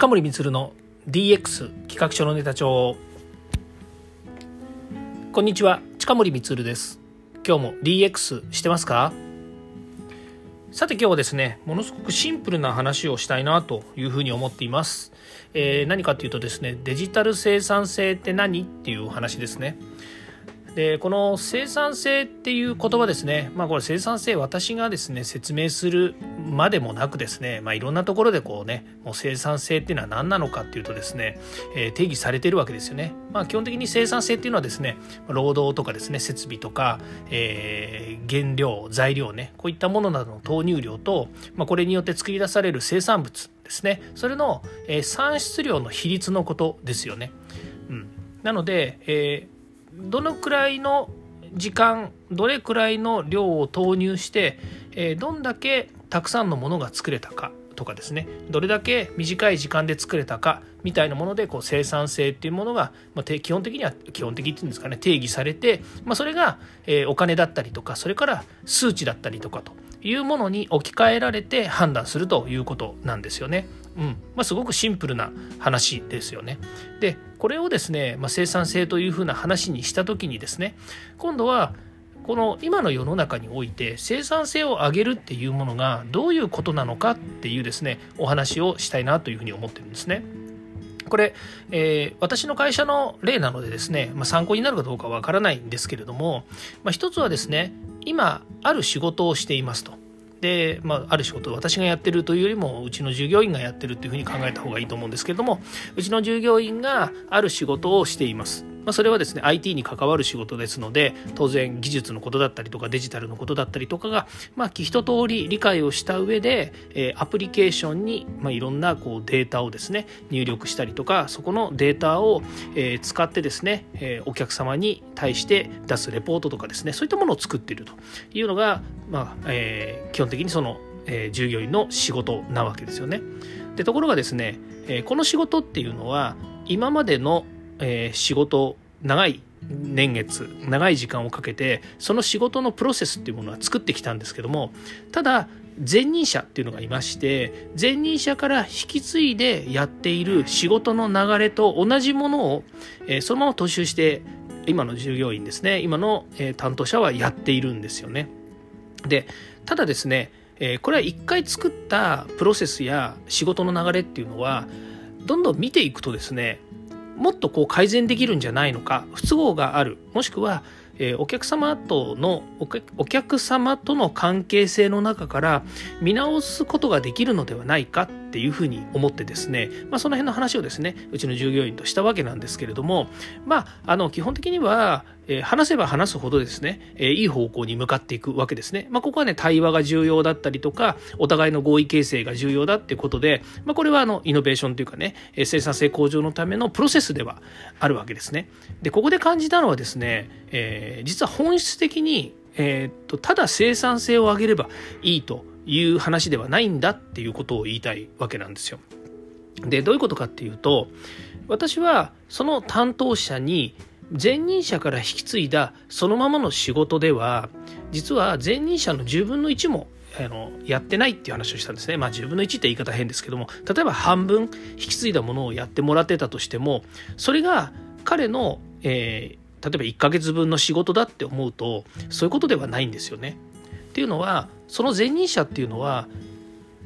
近森光の DX 企画書のネタ帳。こんにちは近森光です。今日も DX してますか？さて今日はですねものすごくシンプルな話をしたいなというふうに思っています、えー、何かっていうとですねデジタル生産性って何？っていう話ですね。でこの生産性っていう言葉ですね、まあ、これ生産性私がですね説明するまでもなくですね、まあ、いろんなところでこうねもう生産性っていうのは何なのかっていうとですね、えー、定義されてるわけですよね。まあ、基本的に生産性っていうのはですね労働とかですね設備とか、えー、原料材料ねこういったものなどの投入量と、まあ、これによって作り出される生産物ですねそれの、えー、産出量の比率のことですよね。うん、なので、えーどのくらいの時間どれくらいの量を投入して、えどんだけたくさんのものが作れたかとかですねどれだけ短い時間で作れたかみたいなものでこう生産性っていうものが、まあ、基本的には基本的っていうんですかね定義されて、まあ、それが、えお金だったりとかそれから数値だったりとかというものに置き換えられて判断するということなんですよね。うんまあ、すごくシンプルな話ですよね。でこれをですね、まあ、生産性というふうな話にした時にですね今度はこの今の世の中において生産性を上げるっていうものがどういうことなのかっていうですねお話をしたいなというふうに思ってるんですね。これ、えー、私の会社の例なのでですね、まあ、参考になるかどうかわからないんですけれども、まあ、一つはですね今ある仕事をしていますと。で、まあ、ある仕事私がやってるというよりもうちの従業員がやってるっていうふうに考えた方がいいと思うんですけれどもうちの従業員がある仕事をしています。まあ、それはですね IT に関わる仕事ですので当然技術のことだったりとかデジタルのことだったりとかが、まあ、一通り理解をした上で、えー、アプリケーションに、まあ、いろんなこうデータをですね入力したりとかそこのデータを、えー、使ってですね、えー、お客様に対して出すレポートとかですねそういったものを作っているというのが、まあえー、基本的にその、えー、従業員の仕事なわけですよね。でところがですね、えー、この仕事っていうのは今までのえー、仕事長い年月長い時間をかけてその仕事のプロセスっていうものは作ってきたんですけどもただ前任者っていうのがいまして前任者から引き継いでやっている仕事の流れと同じものを、えー、そのまま踏襲して今の従業員ですね今の、えー、担当者はやっているんですよね。でただですね、えー、これは一回作ったプロセスや仕事の流れっていうのはどんどん見ていくとですねもっとこう改善できるんじゃないのか不都合がある。もしくは、えー、お客様とのお客様との関係性の中から見直すことができるのではないか。っていうふうに思ってですね、まあ、その辺の話をですねうちの従業員としたわけなんですけれどもまああの基本的にはえ話せば話すほどですね、えいい方向に向かっていくわけですね。まあ、ここはね、対話が重要だったりとか、お互いの合意形成が重要だっていうことで、まあ、これはあの、イノベーションというかね、生産性向上のためのプロセスではあるわけですね。で、ここで感じたのはですね、えー、実は本質的に、えー、っと、ただ生産性を上げればいいという話ではないんだっていうことを言いたいわけなんですよ。で、どういうことかっていうと、私はその担当者に前任者から引き継いだそのままの仕事では実は前任者の10分の1もあのやってないっていう話をしたんですね。まあ10分の1って言い方変ですけども例えば半分引き継いだものをやってもらってたとしてもそれが彼の、えー、例えば1ヶ月分の仕事だって思うとそういうことではないんですよね。っていうのはその前任者っていうのは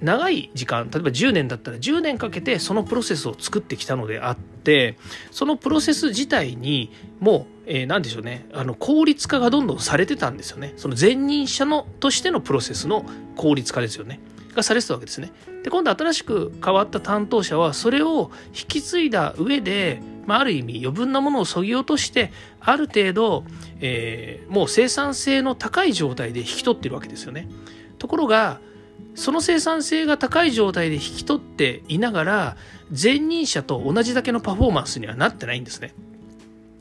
長い時間例えば10年だったら10年かけてそのプロセスを作ってきたのであってそのプロセス自体にもう、えー、何でしょうねあの効率化がどんどんされてたんですよね。その前任者のとしてのプロセスの効率化ですよね。がされてたわけですね。で今度新しく変わった担当者はそれを引き継いだ上でまあ、ある意味余分なものをそぎ落としてある程度、えー、もう生産性の高い状態で引き取ってるわけですよね。ところがその生産性が高い状態で引き取っていながら前任者と同じだけのパフォーマンスにはなってないんですね。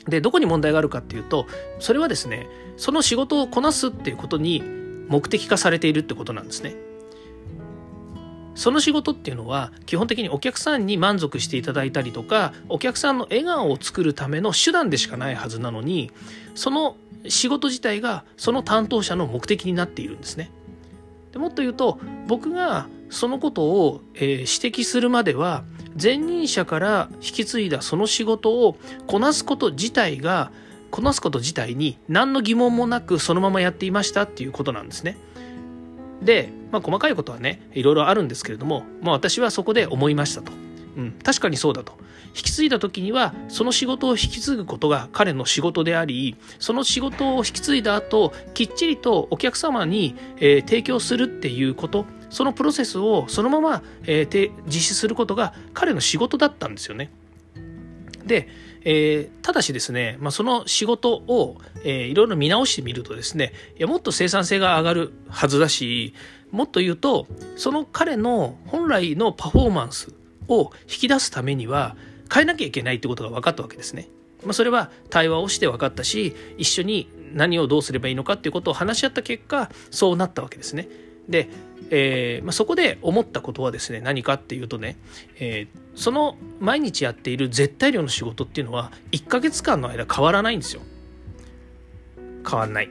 でどこに問題があるかっていうとそれはですねその仕事をこなすっていうことに目的化されているってことなんですね。その仕事っていうのは基本的にお客さんに満足していただいたりとかお客さんの笑顔を作るための手段でしかないはずなのにその仕事自体がその担当者の目的になっているんですね。でもっと言うと僕がそのことを、えー、指摘するまでは前任者から引き継いだその仕事をこなすこと自体がこなすこと自体に何の疑問もなくそのままやっていましたっていうことなんですね。で、まあ、細かいことはねいろいろあるんですけれども、まあ、私はそこで思いましたと。うん、確かにそうだと。引き継いだ時にはその仕事を引き継ぐことが彼の仕事でありその仕事を引き継いだ後きっちりとお客様に、えー、提供するっていうことそのプロセスをそのまま、えー、実施することが彼の仕事だったんですよね。で、えー、ただしですね、まあ、その仕事を、えー、いろいろ見直してみるとですねいやもっと生産性が上がるはずだしもっと言うとその彼の本来のパフォーマンスを引き出すためには変えなきゃいけないってことが分かったわけですね。まあ、それは対話をして分かったし一緒に何をどうすればいいのかっていうことを話し合った結果そうなったわけですね。で、えーまあ、そこで思ったことはですね何かっていうとね、えー、その毎日やっている絶対量の仕事っていうのは1ヶ月間の間変わらないんですよ。変わんない。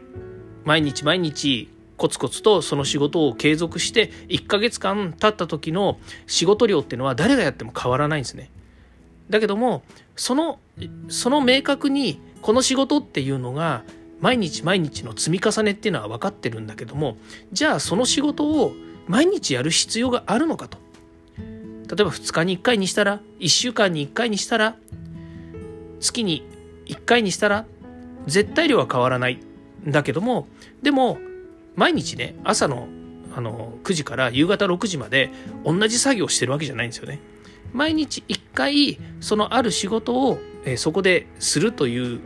毎日毎日コツコツとその仕事を継続して1ヶ月間経った時の仕事量っていうのは誰がやっても変わらないんですね。だけどもそのその明確にこの仕事っていうのが毎日毎日の積み重ねっていうのは分かってるんだけどもじゃあその仕事を毎日やる必要があるのかと例えば2日に1回にしたら1週間に1回にしたら月に1回にしたら絶対量は変わらないんだけどもでも毎日ね朝のあの9時から夕方6時まで同じ作業してるわけじゃないんですよね。毎日1回そのある仕事を、えそこでするという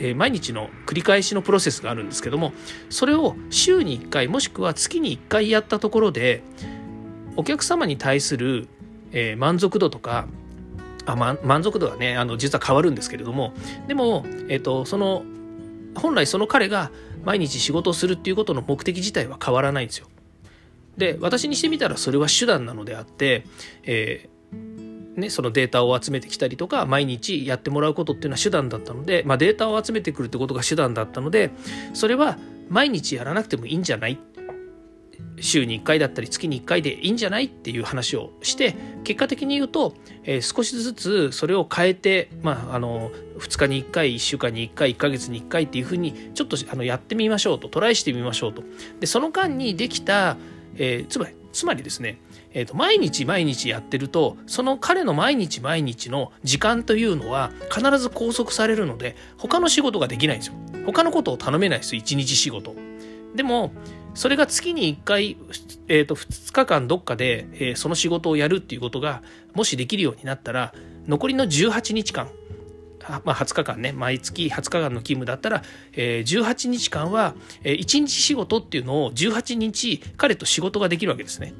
え毎日の繰り返しのプロセスがあるんですけどもそれを週に1回もしくは月に1回やったところでお客様に対する、え満足度とかあ、ま、満足度はねあの実は変わるんですけれどもでも、えーと、その本来その彼が毎日仕事をするっていうことの目的自体は変わらないんですよ。で私にしてみたらそれは手段なのであって、えね、そのデータを集めてきたりとか毎日やってもらうことっていうのは手段だったので、まあ、データを集めてくるってことが手段だったのでそれは毎日やらなくてもいいんじゃない？週に1回だったり月に1回でいいんじゃない？っていう話をして結果的に言うと、えー、少しずつそれを変えて、まあ、あの2日に1回1週間に1回1ヶ月に1回っていうふうにちょっとあのやってみましょうとトライしてみましょうと。でその間にできた、えー、つまりつまりですねえーと、毎日毎日やってるとその彼の毎日毎日の時間というのは必ず拘束されるので他の仕事ができないんですよ。他のことを頼めないです一日仕事。でもそれが月に1回、えーと、2日間どっかで、えー、その仕事をやるっていうことがもしできるようになったら残りの18日間まあ、20日間ね毎月20日間の勤務だったら、えー、18日間は、えー、1日仕事っていうのを18日彼と仕事ができるわけですね。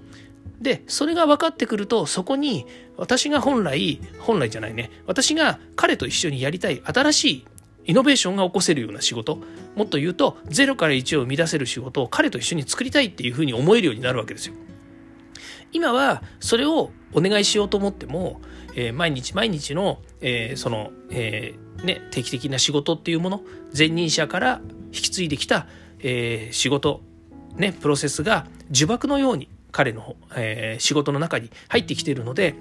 で、それが分かってくると、そこに私が本来、本来じゃないね、私が彼と一緒にやりたい新しいイノベーションが起こせるような仕事、もっと言うと、0から1を生み出せる仕事を彼と一緒に作りたいっていうふうに思えるようになるわけですよ。今はそれをお願いしようと思っても、えー、毎日毎日の、えー、その、えー、ね、定期的な仕事っていうもの、前任者から引き継いできた、え仕事、ね、プロセスが呪縛のように彼の、え、仕事の中に入ってきているので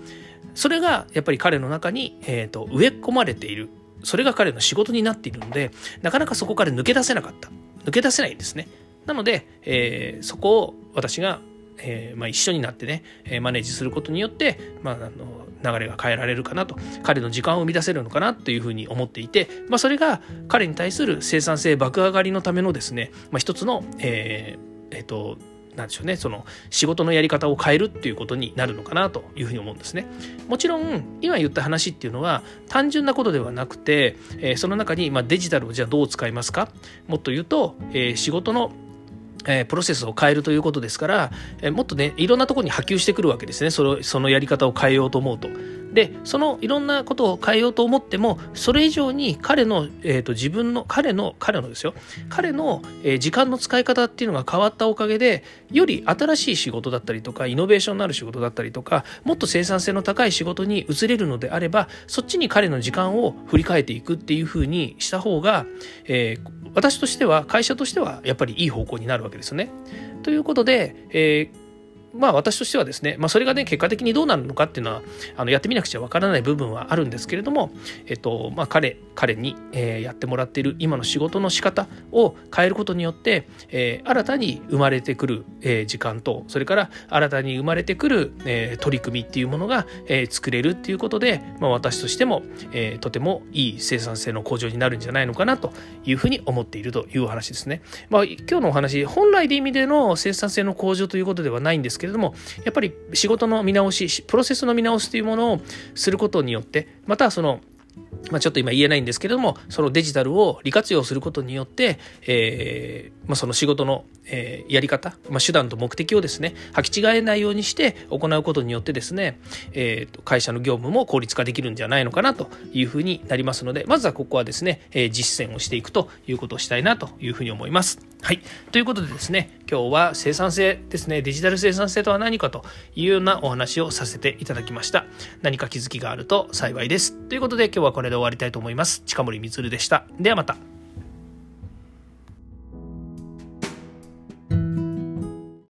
それがやっぱり彼の中に、えーと、植え込まれている。それが彼の仕事になっているのでなかなかそこから抜け出せなかった。抜け出せないんですね。なので、えー、そこを私が、えーまあ、一緒になってねマネージすることによって、まあ、あの流れが変えられるかなと彼の時間を生み出せるのかなというふうに思っていて、まあ、それが彼に対する生産性爆上がりのためのですね、まあ、一つの、えーえーとなんでしょうねその仕事のやり方を変えるっていうことになるのかなというふうに思うんですね。もちろん今言った話っていうのは単純なことではなくて、えー、その中に、まあ、デジタルをじゃあどう使いますか？もっと言うと、えー、仕事のえプロセスを変えるということですから、えもっとねいろんなところに波及してくるわけですねそのそのやり方を変えようと思うと。でそのいろんなことを変えようと思ってもそれ以上に彼の、えーと、自分の彼の彼のですよ彼の、えー、時間の使い方っていうのが変わったおかげでより新しい仕事だったりとかイノベーションのある仕事だったりとかもっと生産性の高い仕事に移れるのであればそっちに彼の時間を振り返っていくっていうふうにした方が、えー、私としては会社としてはやっぱりいい方向になるわけですよね。ということで、えーまあ私としてはですね、まあそれがね、結果的にどうなるのかっていうのは、あのやってみなくちゃわからない部分はあるんですけれども、えっと、まあ彼、彼に、えー、やってもらっている今の仕事の仕方を変えることによって、えー、新たに生まれてくる、えー、時間と、それから新たに生まれてくる、えー、取り組みっていうものが、えー、作れるっていうことで、まあ私としても、えー、とてもいい生産性の向上になるんじゃないのかなというふうに思っているというお話ですね。まあ今日のお話、本来で意味での生産性の向上ということではないんですけれども、やっぱり仕事の見直し、プロセスの見直しというものをすることによって、またそのまあ、ちょっと今言えないんですけれども、そのデジタルを利活用することによって、えー、まあ、その仕事の、えー、やり方、まあ、手段と目的をですね、履き違えないようにして行うことによってですね、えー、会社の業務も効率化できるんじゃないのかなというふうになりますので、まずはここはですね、え実践をしていくということをしたいなというふうに思います。はい。ということでですね、今日は生産性ですね、デジタル生産性とは何かというようなお話をさせていただきました。何か気づきがあると幸いです。ということで今日はこれで終わりたいと思います。近森光でした。ではまた。